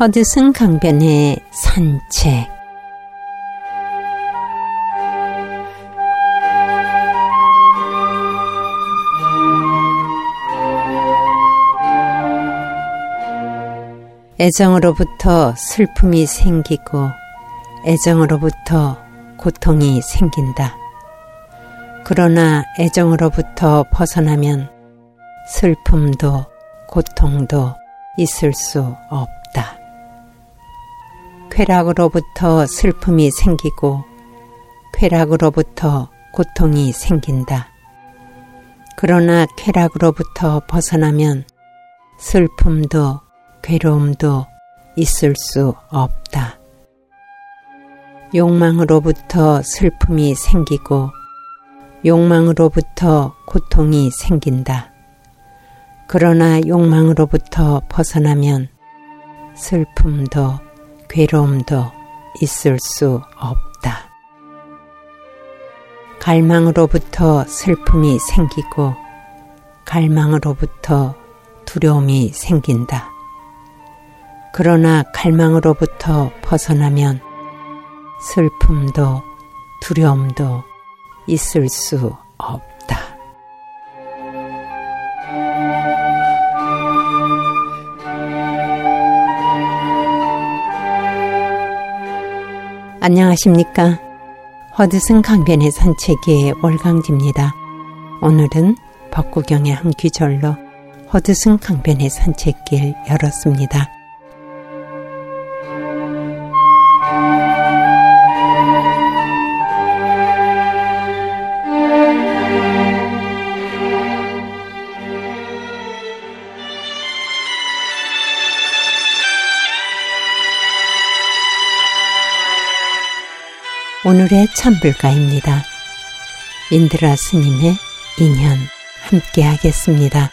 허드슨 강변의 산책 애정으로부터 슬픔이 생기고 애정으로부터 고통이 생긴다. 그러나 애정으로부터 벗어나면 슬픔도 고통도 있을 수 없다. 쾌락으로부터 슬픔이 생기고 쾌락으로부터 고통이 생긴다. 그러나 쾌락으로부터 벗어나면 슬픔도 괴로움도 있을 수 없다. 욕망으로부터 슬픔이 생기고 욕망으로부터 고통이 생긴다. 그러나 욕망으로부터 벗어나면 슬픔도 괴로움도 있을 수 없다. 갈망으로부터 슬픔이 생기고 갈망으로부터 두려움이 생긴다. 그러나 갈망으로부터 벗어나면 슬픔도 두려움도 있을 수 없다. 안녕하십니까. 허드슨 강변의 산책의 월강지입니다. 오늘은 벚구경의 한 귀절로 허드슨 강변의 산책길 열었습니다. 오늘의 참불가입니다. 인드라 스님의 인연 함께 하겠습니다.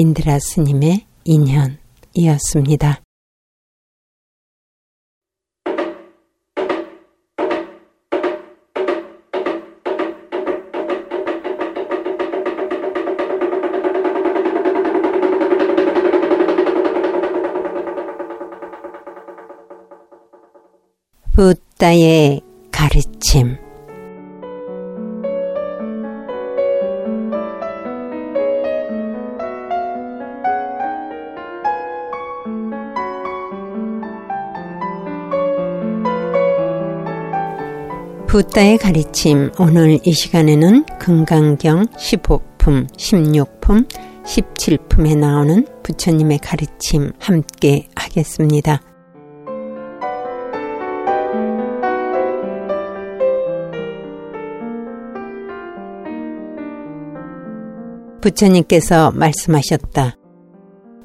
인드라 스님의 인연이었습니다. 부다의 가르침 부다의 가르침 오늘 이 시간에는 금강경 15품, 16품, 17품에 나오는 부처님의 가르침 함께 하겠습니다. 부처님께서 말씀하셨다.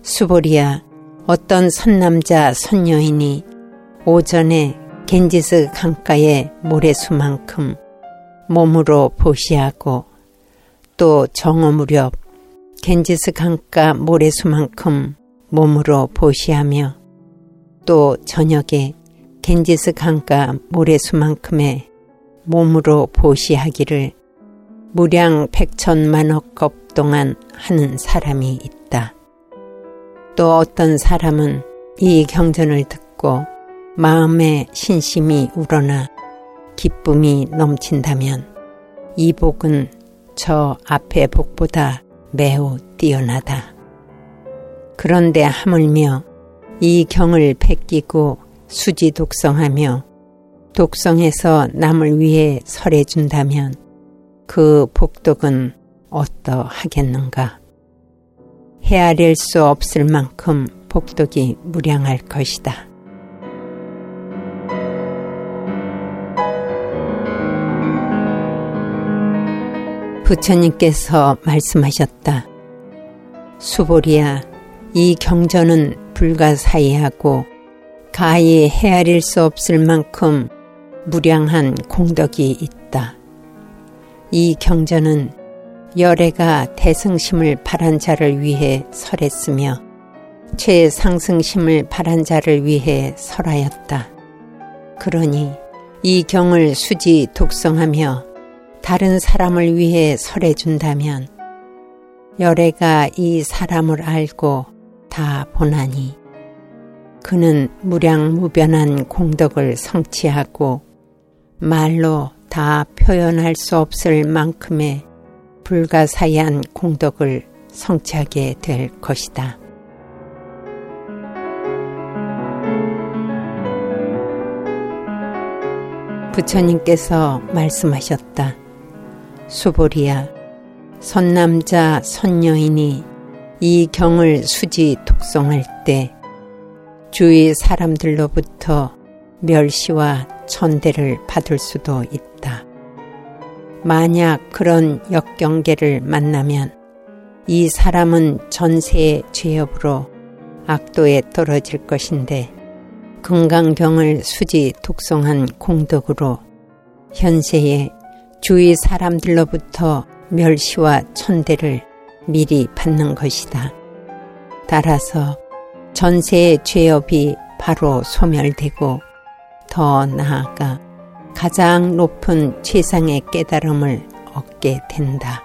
수보리야, 어떤 선남자, 선여인이 오전에 겐지스 강가의 모래수만큼 몸으로 보시하고 또 정오 무렵 겐지스 강가 모래수만큼 몸으로 보시하며 또 저녁에 겐지스 강가 모래수만큼의 몸으로 보시하기를 무량 백천만억 겁 동안 하는 사람이 있다. 또 어떤 사람은 이 경전을 듣고 마음에 신심이 우러나 기쁨이 넘친다면 이 복은 저 앞의 복보다 매우 뛰어나다. 그런데 하물며 이 경을 베끼고 수지 독성하며 독성해서 남을 위해 설해준다면 그 복덕은 어떠하겠는가? 헤아릴 수 없을 만큼 복덕이 무량할 것이다. 부처님께서 말씀하셨다. 수보리야, 이 경전은 불가사의하고 가히 헤아릴 수 없을 만큼 무량한 공덕이 있다. 이 경전은 열애가 대승심을 바란 자를 위해 설했으며 최상승심을 바란 자를 위해 설하였다. 그러니 이 경을 수지 독성하며 다른 사람을 위해 설해준다면 열애가 이 사람을 알고 다 보나니 그는 무량무변한 공덕을 성취하고 말로 다 표현할 수 없을 만큼의 불가사의한 공덕을 성취하게 될 것이다. 부처님께서 말씀하셨다. 수보리야, 선남자, 선여인이 이 경을 수지 독송할 때 주위 사람들로부터 멸시와 천대를 받을 수도 있다. 만약 그런 역경계를 만나면 이 사람은 전세의 죄업으로 악도에 떨어질 것인데 금강경을 수지 독송한 공덕으로 현세에 주위 사람들로부터 멸시와 천대를 미리 받는 것이다. 따라서 전세의 죄업이 바로 소멸되고 더 나아가 가장 높은 최상의 깨달음을 얻게 된다.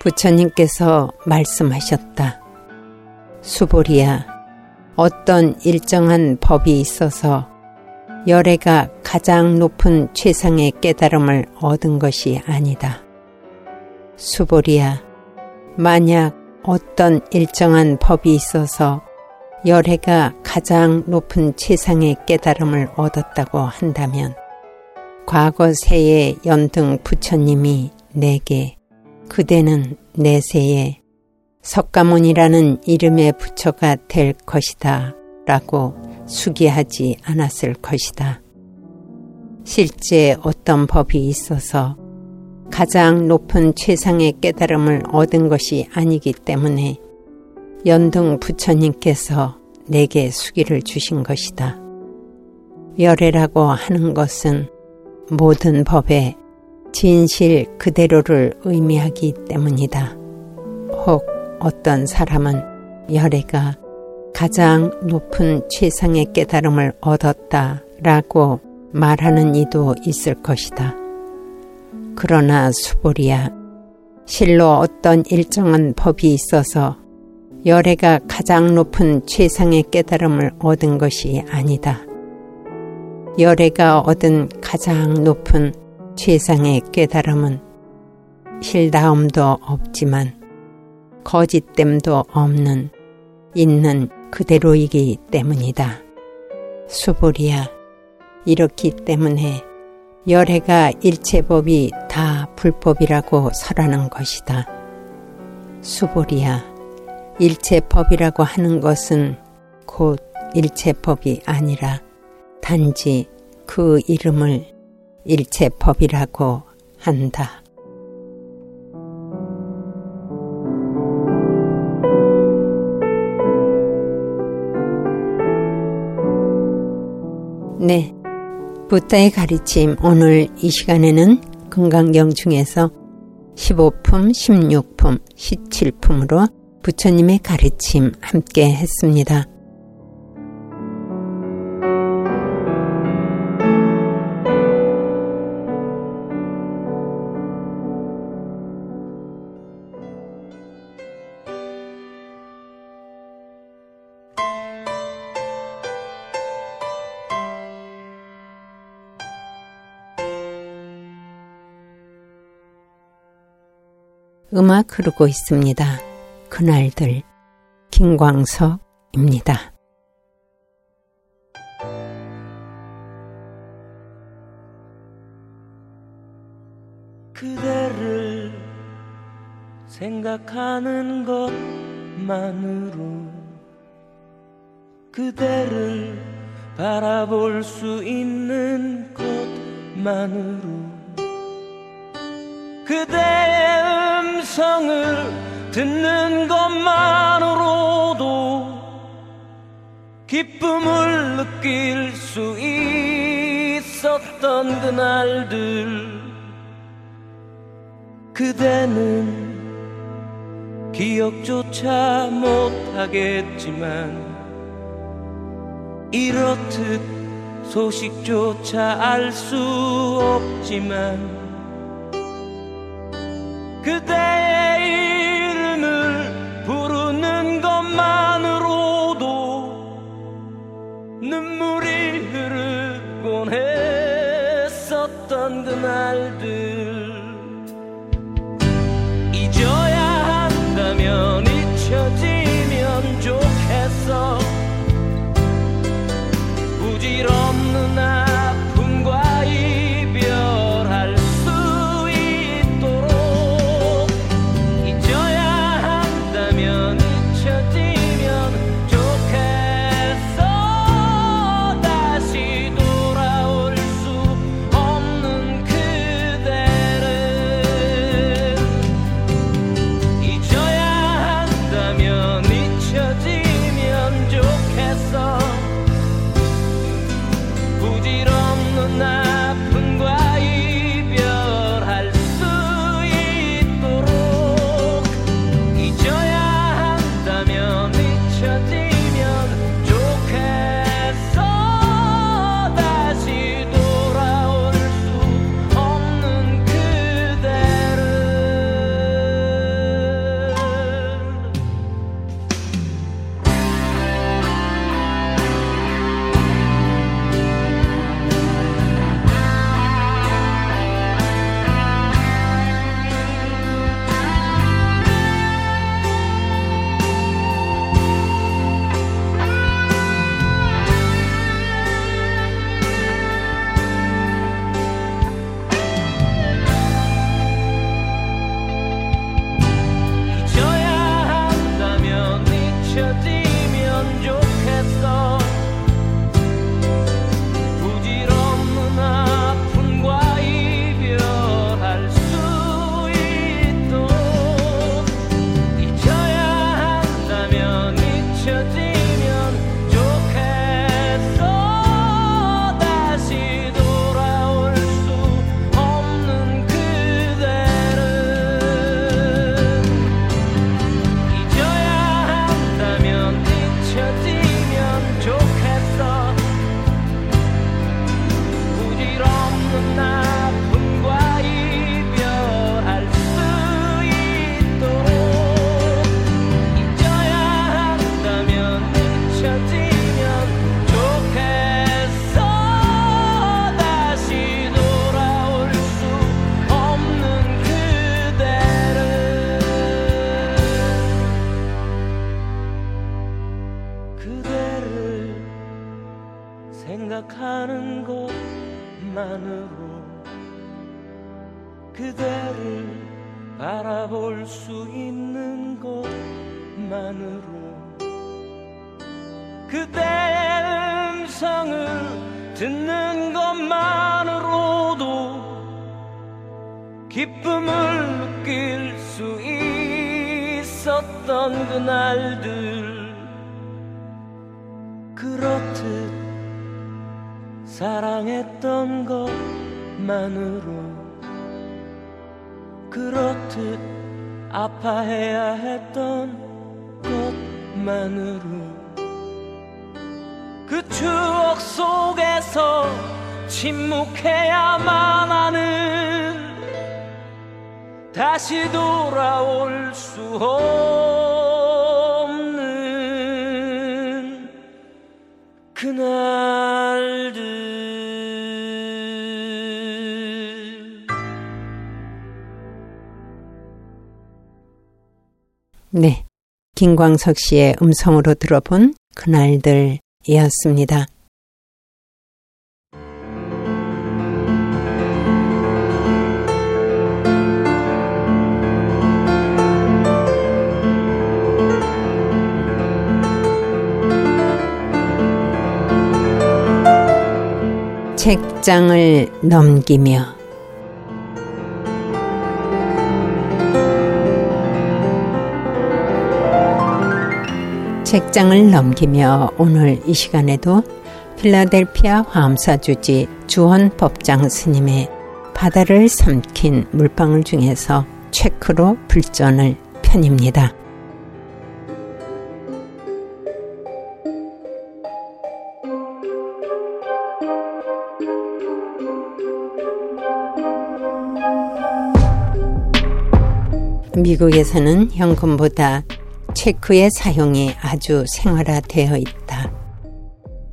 부처님께서 말씀하셨다. 수보리야, 어떤 일정한 법이 있어서 열애가 가장 높은 최상의 깨달음을 얻은 것이 아니다. 수보리야, 만약 어떤 일정한 법이 있어서 열애가 가장 높은 최상의 깨달음을 얻었다고 한다면 과거 세의 연등 부처님이 내게 그대는 내 세에 석가모니라는 이름의 부처가 될 것이다 라고 수기하지 않았을 것이다. 실제 어떤 법이 있어서 가장 높은 최상의 깨달음을 얻은 것이 아니기 때문에 연등 부처님께서 내게 수기를 주신 것이다. 열애라고 하는 것은 모든 법의 진실 그대로를 의미하기 때문이다. 혹 어떤 사람은 열애가 가장 높은 최상의 깨달음을 얻었다 라고 말하는 이도 있을 것이다. 그러나 수보리야, 실로 어떤 일정한 법이 있어서 열애가 가장 높은 최상의 깨달음을 얻은 것이 아니다. 열애가 얻은 가장 높은 최상의 깨달음은 실다움도 없지만 거짓됨도 없는 있는 그대로이기 때문이다. 수보리야, 이렇기 때문에 열애가 일체법이 다 불법이라고 설하는 것이다. 수보리야, 일체법이라고 하는 것은 곧 일체법이 아니라 단지 그 이름을 일체법이라고 한다. 네. 부타의 가르침 오늘 이 시간에는 건강경 중에서 15품, 16품, 17품으로 부처님의 가르침 함께 했습니다. 음악 흐르고 있습니다. 그날들 김광석입니다. 못하겠지만 이렇듯 소식조차 알 수 없지만 그날들 네. 김광석 씨의 음성으로 들어본 그날들이었습니다. 책장을 넘기며 책장을 넘기며 오늘 이 시간에도 필라델피아 화엄사주지 주원 법장 스님의 바다를 삼킨 물방울 중에서 체크로 불전을 편입니다. 미국에서는 현금보다 체크의 사용이 아주 생활화되어 있다.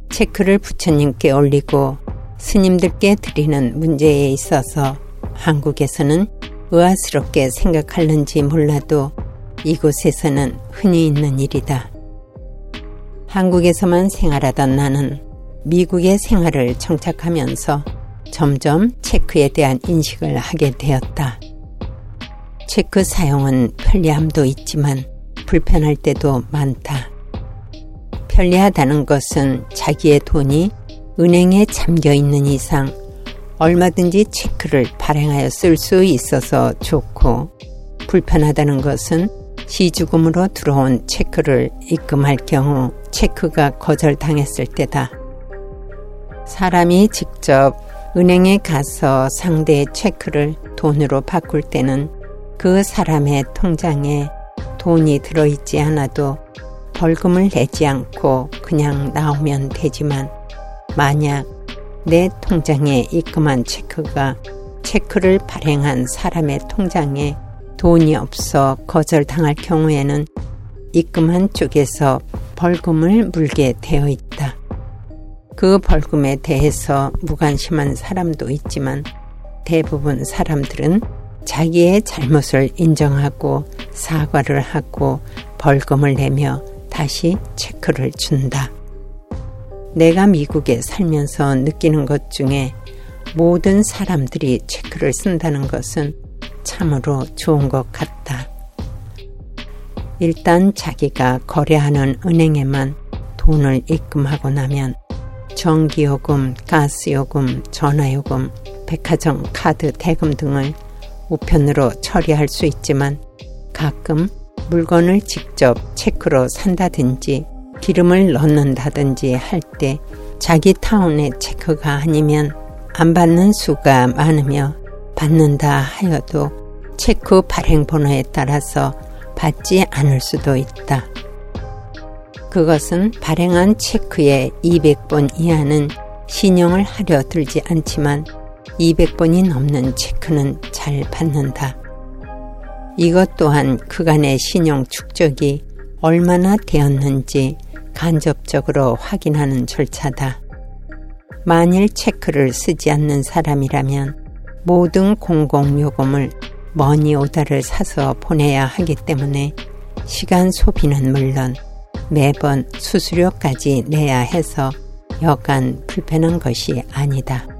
체크를 부처님께 올리고 스님들께 드리는 문제에 있어서 한국에서는 의아스럽게 생각하는지 몰라도 이곳에서는 흔히 있는 일이다. 한국에서만 생활하던 나는 미국의 생활을 정착하면서 점점 체크에 대한 인식을 하게 되었다. 체크 사용은 편리함도 있지만 불편할 때도 많다. 편리하다는 것은 자기의 돈이 은행에 잠겨 있는 이상 얼마든지 체크를 발행하여 쓸 수 있어서 좋고 불편하다는 것은 시주금으로 들어온 체크를 입금할 경우 체크가 거절당했을 때다. 사람이 직접 은행에 가서 상대의 체크를 돈으로 바꿀 때는 그 사람의 통장에 돈이 들어있지 않아도 벌금을 내지 않고 그냥 나오면 되지만 만약 내 통장에 입금한 체크가 체크를 발행한 사람의 통장에 돈이 없어 거절당할 경우에는 입금한 쪽에서 벌금을 물게 되어 있다. 그 벌금에 대해서 무관심한 사람도 있지만 대부분 사람들은 자기의 잘못을 인정하고 사과를 하고 벌금을 내며 다시 체크를 준다. 내가 미국에 살면서 느끼는 것 중에 모든 사람들이 체크를 쓴다는 것은 참으로 좋은 것 같다. 일단 자기가 거래하는 은행에만 돈을 입금하고 나면 전기요금, 가스요금, 전화요금, 백화점 카드 대금 등을 우편으로 처리할 수 있지만 가끔 물건을 직접 체크로 산다든지 기름을 넣는다든지 할 때 자기 타운의 체크가 아니면 안 받는 수가 많으며 받는다 하여도 체크 발행 번호에 따라서 받지 않을 수도 있다. 그것은 발행한 체크의 200번 이하는 신용을 하려 들지 않지만 200번이 넘는 체크는 잘 받는다. 이것 또한 그간의 신용 축적이 얼마나 되었는지 간접적으로 확인하는 절차다. 만일 체크를 쓰지 않는 사람이라면 모든 공공요금을 머니 오다를 사서 보내야 하기 때문에 시간 소비는 물론 매번 수수료까지 내야 해서 여간 불편한 것이 아니다.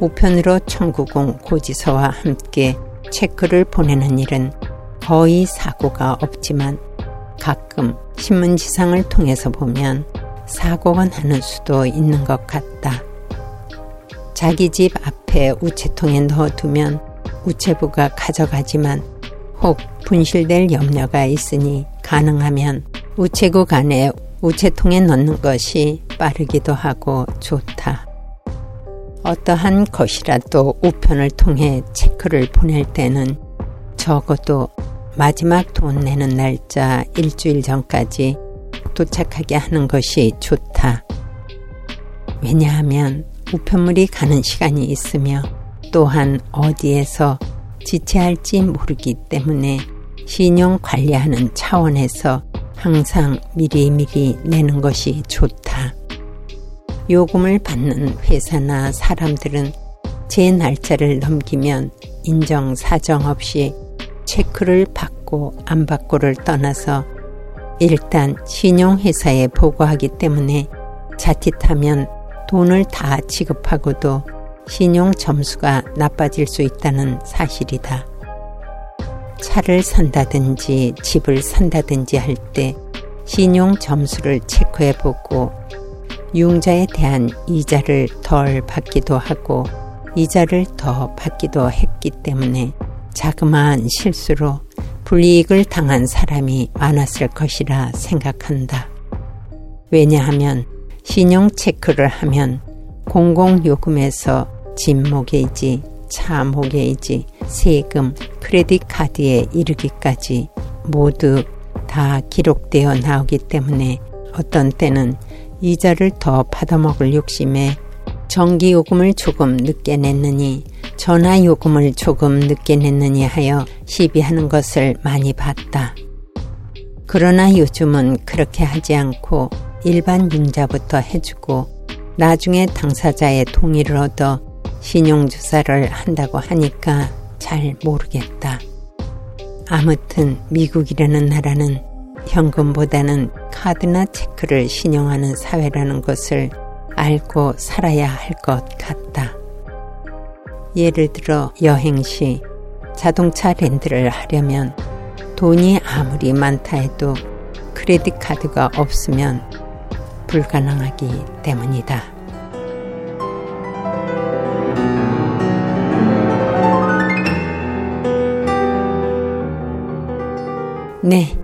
우편으로 청구공 고지서와 함께 체크를 보내는 일은 거의 사고가 없지만 가끔 신문지상을 통해서 보면 사고가 나는 수도 있는 것 같다. 자기 집 앞에 우체통에 넣어두면 우체부가 가져가지만 혹 분실될 염려가 있으니 가능하면 우체국 안에 우체통에 넣는 것이 빠르기도 하고 좋다. 어떠한 것이라도 우편을 통해 체크를 보낼 때는 적어도 마지막 돈 내는 날짜 일주일 전까지 도착하게 하는 것이 좋다. 왜냐하면 우편물이 가는 시간이 있으며 또한 어디에서 지체할지 모르기 때문에 신용 관리하는 차원에서 항상 미리미리 내는 것이 좋다. 요금을 받는 회사나 사람들은 제 날짜를 넘기면 인정 사정 없이 체크를 받고 안 받고를 떠나서 일단 신용회사에 보고하기 때문에 자칫하면 돈을 다 지급하고도 신용 점수가 나빠질 수 있다는 사실이다. 차를 산다든지 집을 산다든지 할 때 신용 점수를 체크해 보고 융자에 대한 이자를 덜 받기도 하고 이자를 더 받기도 했기 때문에 자그마한 실수로 불이익을 당한 사람이 많았을 것이라 생각한다. 왜냐하면 신용 체크를 하면 공공요금에서 집 모게이지, 차 모게이지, 세금, 크레딧 카드에 이르기까지 모두 다 기록되어 나오기 때문에 어떤 때는 이자를 더 받아먹을 욕심에 전기요금을 조금 늦게 냈느니 전화요금을 조금 늦게 냈느니 하여 시비하는 것을 많이 봤다. 그러나 요즘은 그렇게 하지 않고 일반 융자부터 해주고 나중에 당사자의 동의를 얻어 신용조사를 한다고 하니까 잘 모르겠다. 아무튼 미국이라는 나라는 현금보다는 카드나 체크를 신용하는 사회라는 것을 알고 살아야 할 것 같다. 예를 들어 여행 시 자동차 렌트를 하려면 돈이 아무리 많다 해도 크레딧 카드가 없으면 불가능하기 때문이다. 네.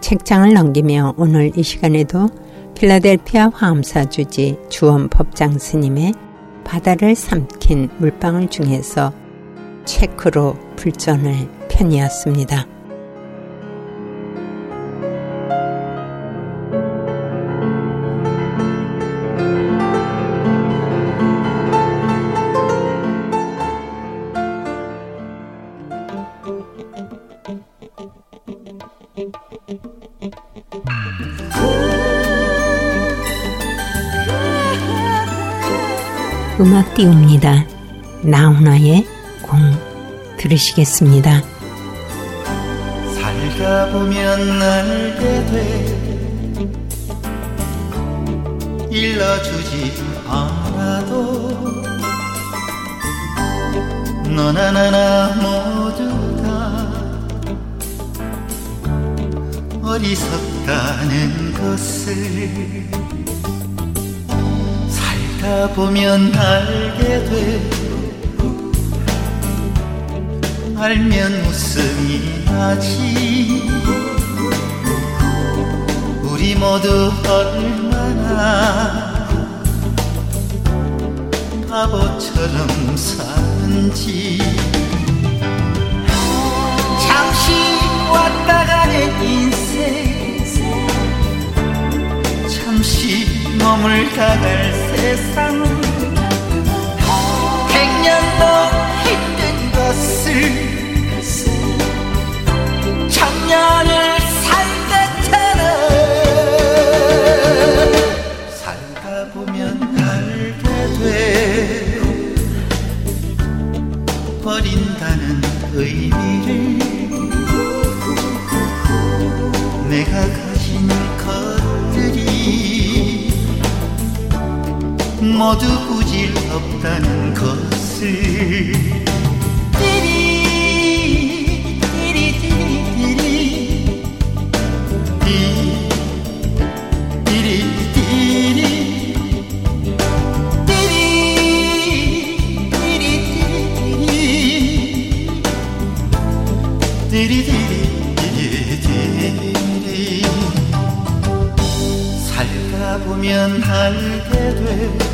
책장을 넘기며 오늘 이 시간에도 필라델피아 화엄사 주지 주원 법장 스님의 바다를 삼킨 물방울 중에서 체크로 불전을 편이었습니다. 음악 띄웁니다. 나훈아의 공 들으시겠습니다. 살다 보면 알게 돼 일러주지 않아도 너나 나나 모두 다 어리석다는 것을 살다 보면 알게 돼 알면 웃음이 나지. 우리 모두 얼마나 바보처럼 사는지. 잠시 왔다 가는 인생 머물다 갈 세상 백년도 힘든 것을 청년을 살겠잖아 살다 보면 알게 돼. 버린다는 의미를 내가 모두 부질 없다는 것을. 띠리 띠리 띠리 띠리 띠리 띠리 띠리 띠리 띠리 보면 알게 돼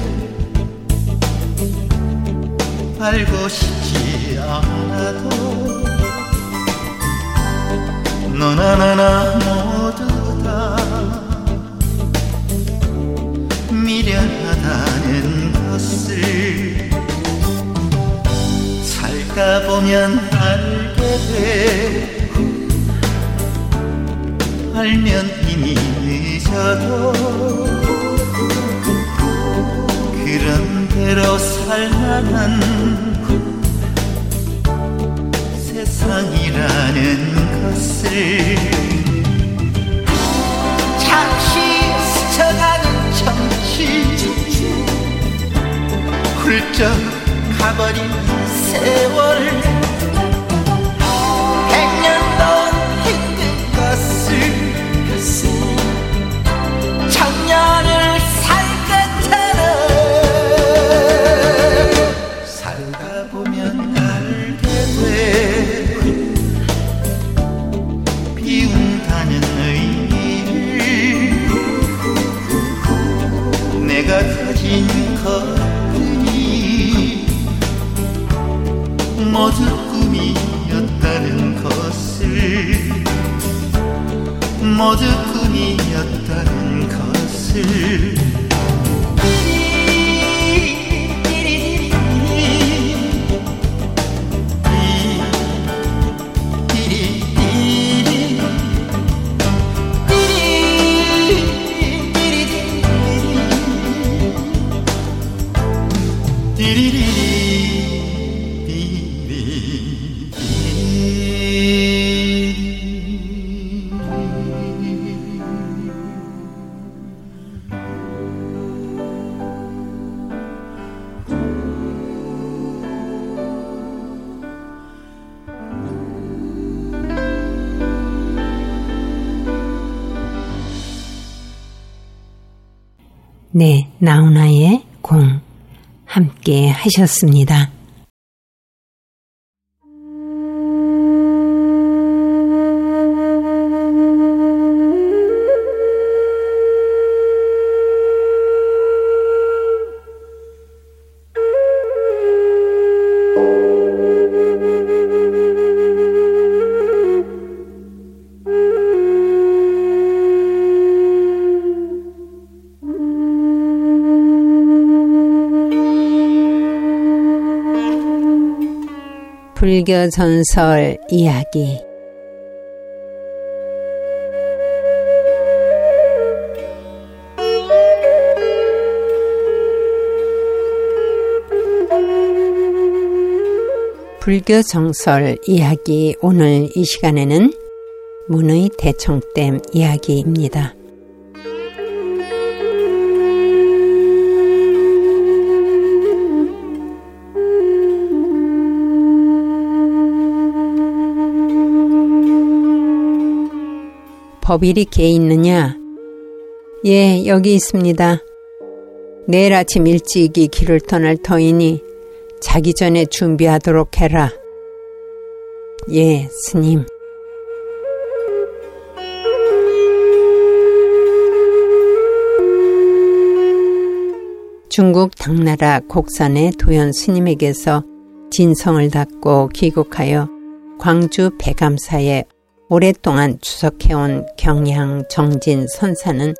알고 싶지 않아도 너나 나나 모두 다 미련하다는 것을 살다 보면 알게 돼. 알면 이미 늦어도 그런 대로 살만한 세상이라는 것을. 잠시 스쳐가는 정치 훌쩍 가버린 세월 네, 나훈아의 공 함께 하셨습니다. 불교 전설 이야기 불교 정설 이야기 오늘 이 시간에는 문의 대청댐 이야기입니다. 법일이 개 있느냐? 예, 여기 있습니다. 내일 아침 일찍이 길을 떠날 터이니 자기 전에 준비하도록 해라. 예, 스님. 중국 당나라 곡산의 도연 스님에게서 진성을 닫고 귀국하여 광주 배감사에 오랫동안 추석해온 경양 정진 선사는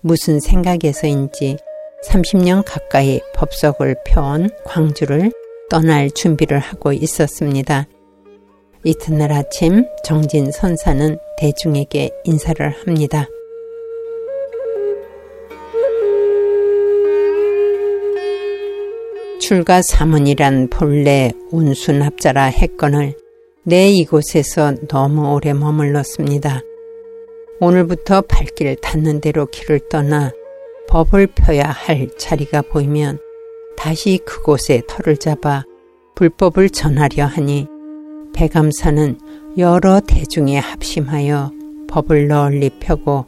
무슨 생각에서인지 30년 가까이 법석을 펴온 광주를 떠날 준비를 하고 있었습니다. 이튿날 아침 정진 선사는 대중에게 인사를 합니다. 출가 사문이란 본래 운수납자라 했거늘 내 이곳에서 너무 오래 머물렀습니다. 오늘부터 발길 닿는 대로 길을 떠나 법을 펴야 할 자리가 보이면 다시 그곳에 터를 잡아 불법을 전하려 하니 배감사는 여러 대중에 합심하여 법을 널리 펴고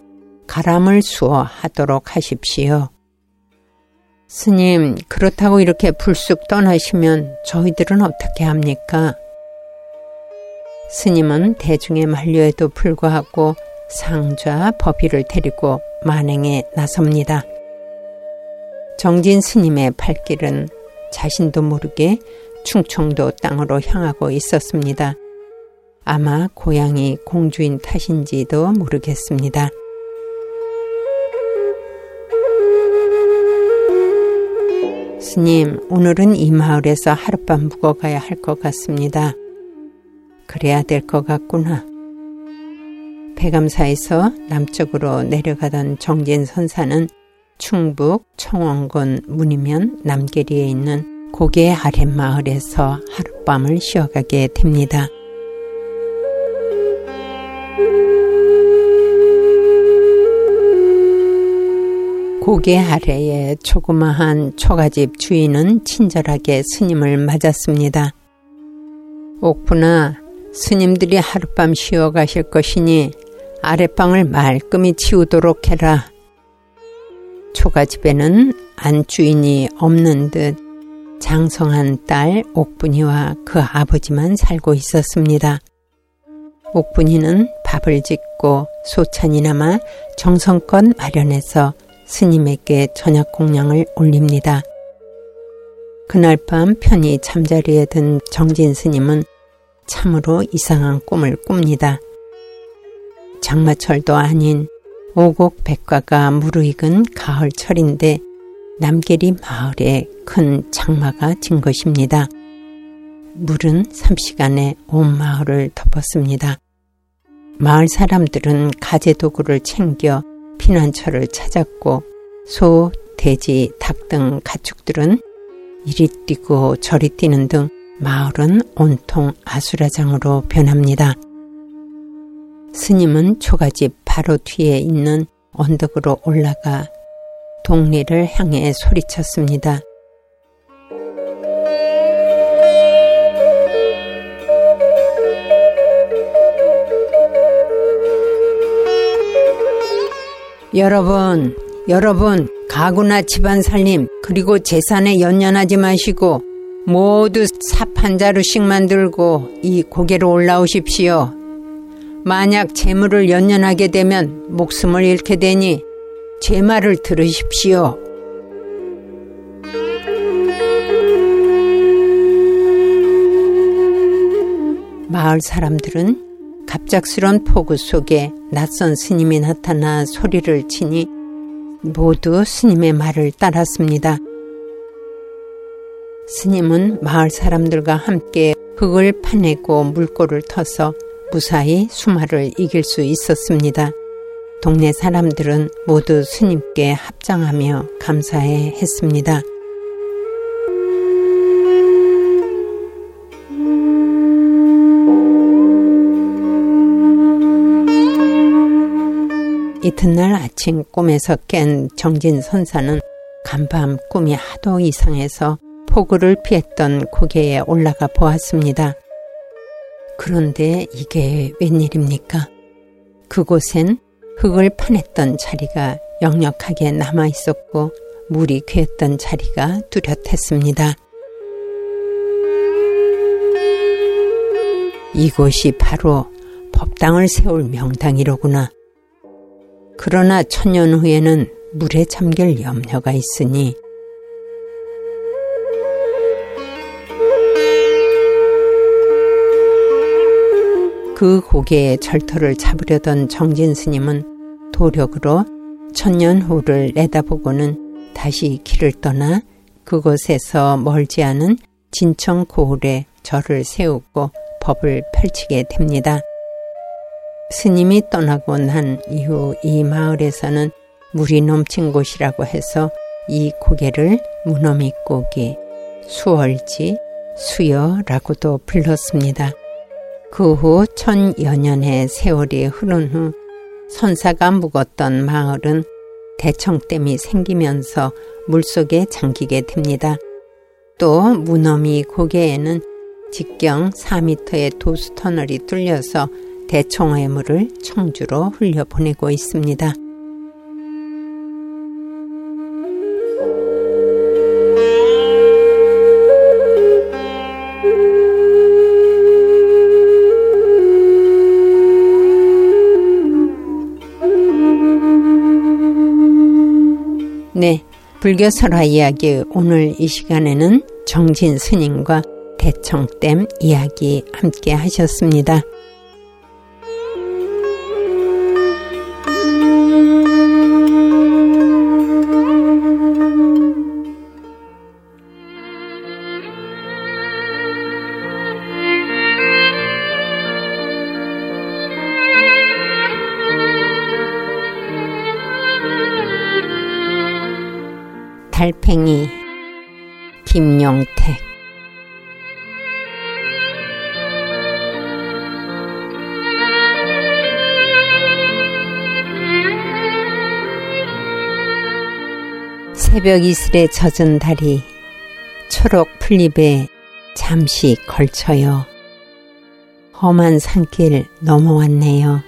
가람을 수어 하도록 하십시오. 스님, 그렇다고 이렇게 불쑥 떠나시면 저희들은 어떻게 합니까? 스님은 대중의 만류에도 불구하고 상좌 법의를 데리고 만행에 나섭니다. 정진 스님의 발길은 자신도 모르게 충청도 땅으로 향하고 있었습니다. 아마 고향이 공주인 탓인지도 모르겠습니다. 스님, 오늘은 이 마을에서 하룻밤 묵어가야 할 것 같습니다. 그래야 될 것 같구나. 배감사에서 남쪽으로 내려가던 정진 선사는 충북 청원군 문이면 남계리에 있는 고개 아랫마을에서 하룻밤을 쉬어가게 됩니다. 고개 아래에 조그마한 초가집 주인은 친절하게 스님을 맞았습니다. 옥부나 스님들이 하룻밤 쉬어 가실 것이니 아랫방을 말끔히 치우도록 해라. 초가집에는 안주인이 없는 듯 장성한 딸 옥분이와 그 아버지만 살고 있었습니다. 옥분이는 밥을 짓고 소찬이나마 정성껏 마련해서 스님에게 저녁 공양을 올립니다. 그날 밤 편히 잠자리에 든 정진 스님은 참으로 이상한 꿈을 꿉니다. 장마철도 아닌 오곡 백과가 무르익은 가을철인데 남계리 마을에 큰 장마가 진 것입니다. 물은 3시간에 온 마을을 덮었습니다. 마을 사람들은 가재 도구를 챙겨 피난처를 찾았고 소, 돼지, 닭 등 가축들은 이리 뛰고 저리 뛰는 등 마을은 온통 아수라장으로 변합니다. 스님은 초가집 바로 뒤에 있는 언덕으로 올라가 동리를 향해 소리쳤습니다. 여러분, 여러분, 가구나 집안 살림, 그리고 재산에 연연하지 마시고 모두 삽 한 자루씩만 들고 이 고개로 올라오십시오. 만약 재물을 연연하게 되면 목숨을 잃게 되니 제 말을 들으십시오. 마을 사람들은 갑작스런 폭우 속에 낯선 스님이 나타나 소리를 치니 모두 스님의 말을 따랐습니다. 스님은 마을 사람들과 함께 흙을 파내고 물꼬를 터서 무사히 수마를 이길 수 있었습니다. 동네 사람들은 모두 스님께 합장하며 감사해 했습니다. 이튿날 아침 꿈에서 깬 정진 선사는 간밤 꿈이 하도 이상해서 폭우를 피했던 고개에 올라가 보았습니다. 그런데 이게 웬일입니까? 그곳엔 흙을 파냈던 자리가 역력하게 남아 있었고 물이 괴했던 자리가 뚜렷했습니다. 이곳이 바로 법당을 세울 명당이로구나. 그러나 천년 후에는 물에 잠길 염려가 있으니 그 고개에 절터를 잡으려던 정진 스님은 도력으로 천년 후를 내다보고는 다시 길을 떠나 그곳에서 멀지 않은 진청 고을에 절을 세우고 법을 펼치게 됩니다. 스님이 떠나고 난 이후 이 마을에서는 물이 넘친 곳이라고 해서 이 고개를 무너미고기, 수월지, 수여라고도 불렀습니다. 그 후 천여 년의 세월이 흐른 후 선사가 묵었던 마을은 대청댐이 생기면서 물속에 잠기게 됩니다. 또 무너미 고개에는 직경 4m의 도수 터널이 뚫려서 대청호의 물을 청주로 흘려보내고 있습니다. 불교 설화 이야기 오늘 이 시간에는 정진 스님과 대청댐 이야기 함께 하셨습니다. 새벽 이슬에 젖은 달이 초록 풀잎에 잠시 걸쳐요. 험한 산길 넘어왔네요.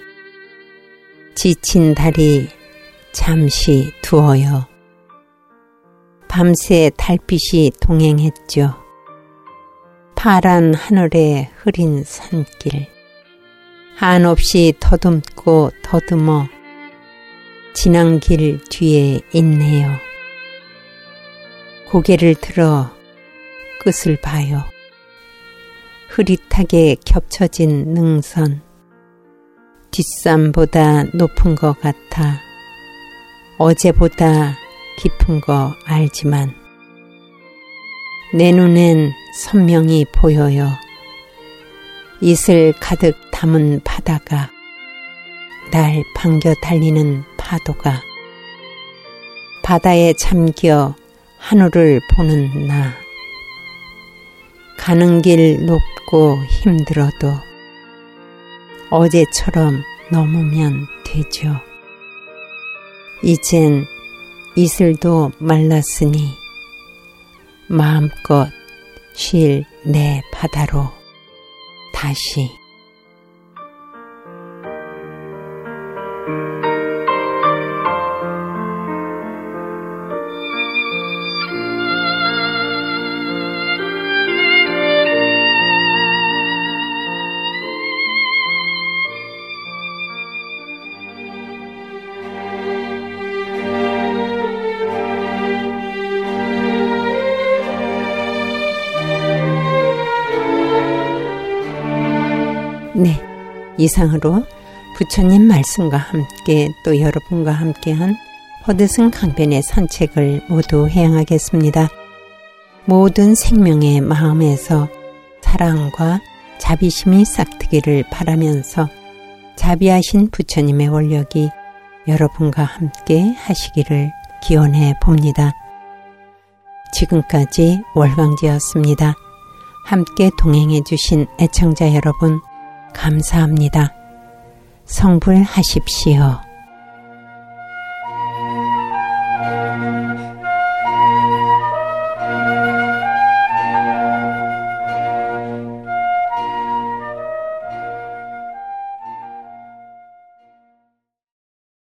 지친 달이 잠시 두어요. 밤새 달빛이 동행했죠. 파란 하늘에 흐린 산길. 한없이 더듬고 더듬어 지난 길 뒤에 있네요. 고개를 들어 끝을 봐요. 흐릿하게 겹쳐진 능선. 뒷산보다 높은 것 같아 어제보다 깊은 거 알지만 내 눈엔 선명히 보여요. 이슬 가득 담은 바다가 날 반겨 달리는 파도가 바다에 잠겨 하늘을 보는 나 가는 길 높고 힘들어도 어제처럼 넘으면 되죠. 이젠 이슬도 말랐으니 마음껏 쉴 내 바다로 다시 이상으로 부처님 말씀과 함께 또 여러분과 함께한 허드슨 강변의 산책을 모두 해양하겠습니다. 모든 생명의 마음에서 사랑과 자비심이 싹트기를 바라면서 자비하신 부처님의 원력이 여러분과 함께 하시기를 기원해 봅니다. 지금까지 월광지였습니다. 함께 동행해 주신 애청자 여러분, 감사합니다. 성불하십시오.